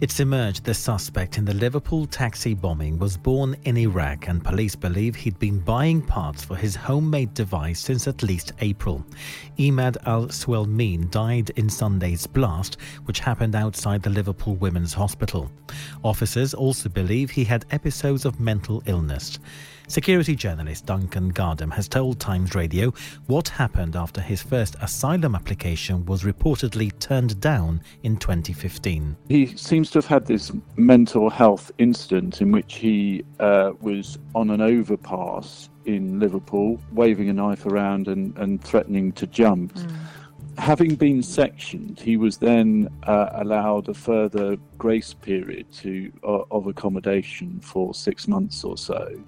It's emerged the suspect in the Liverpool taxi bombing was born in Iraq, and police believe he'd been buying parts for his homemade device since at least April. Emad al Swealmeen died in Sunday's blast, which happened outside the Liverpool Women's Hospital. Officers also believe he had episodes of mental illness. Security journalist Duncan Gardham has told Times Radio what happened after his first asylum application was reportedly turned down in 2015. He seems to have had this mental health incident in which he uh, was on an overpass in Liverpool, waving a knife around and, and threatening to jump. Mm. Having been sectioned, he was then uh, allowed a further grace period to, uh, of accommodation for six months or so.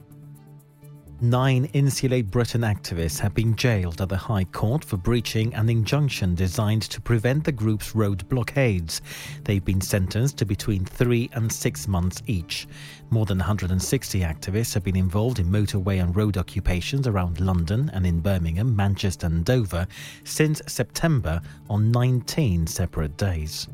Nine Insulate Britain activists have been jailed at the High Court for breaching an injunction designed to prevent the group's road blockades. They've been sentenced to between three and six months each. More than 160 activists have been involved in motorway and road occupations around London and in Birmingham, Manchester, and Dover since September on 19 separate days.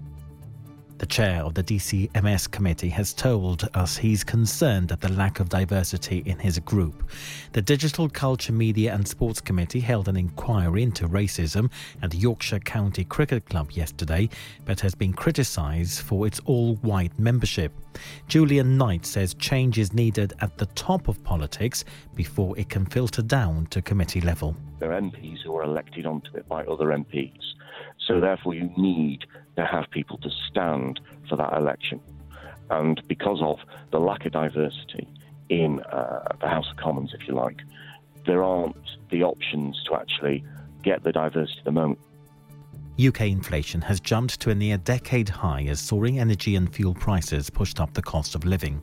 The chair of the DCMS committee has told us he's concerned at the lack of diversity in his group. The Digital Culture, Media and Sports Committee held an inquiry into racism at Yorkshire County Cricket Club yesterday, but has been criticised for its all white membership. Julian Knight says change is needed at the top of politics before it can filter down to committee level. There are MPs who are elected onto it by other MPs. So therefore, you need to have people to stand for that election. And because of the lack of diversity in uh, the House of Commons, if you like, there aren't the options to actually get the diversity at the moment. UK inflation has jumped to a near decade high as soaring energy and fuel prices pushed up the cost of living.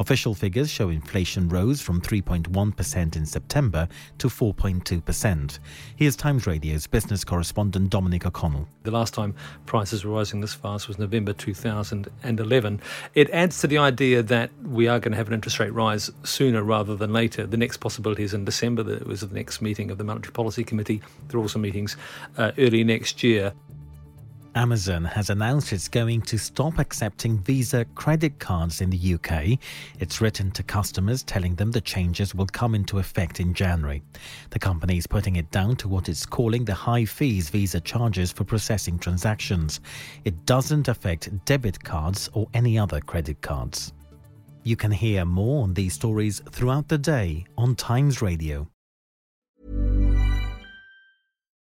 Official figures show inflation rose from 3.1% in September to 4.2%. Here's Times Radio's business correspondent Dominic O'Connell. The last time prices were rising this fast was November 2011. It adds to the idea that we are going to have an interest rate rise sooner rather than later. The next possibility is in December. That was the next meeting of the Monetary Policy Committee. There are also meetings uh, early next year. Amazon has announced it's going to stop accepting Visa credit cards in the UK. It's written to customers telling them the changes will come into effect in January. The company is putting it down to what it's calling the high fees Visa charges for processing transactions. It doesn't affect debit cards or any other credit cards. You can hear more on these stories throughout the day on Times Radio.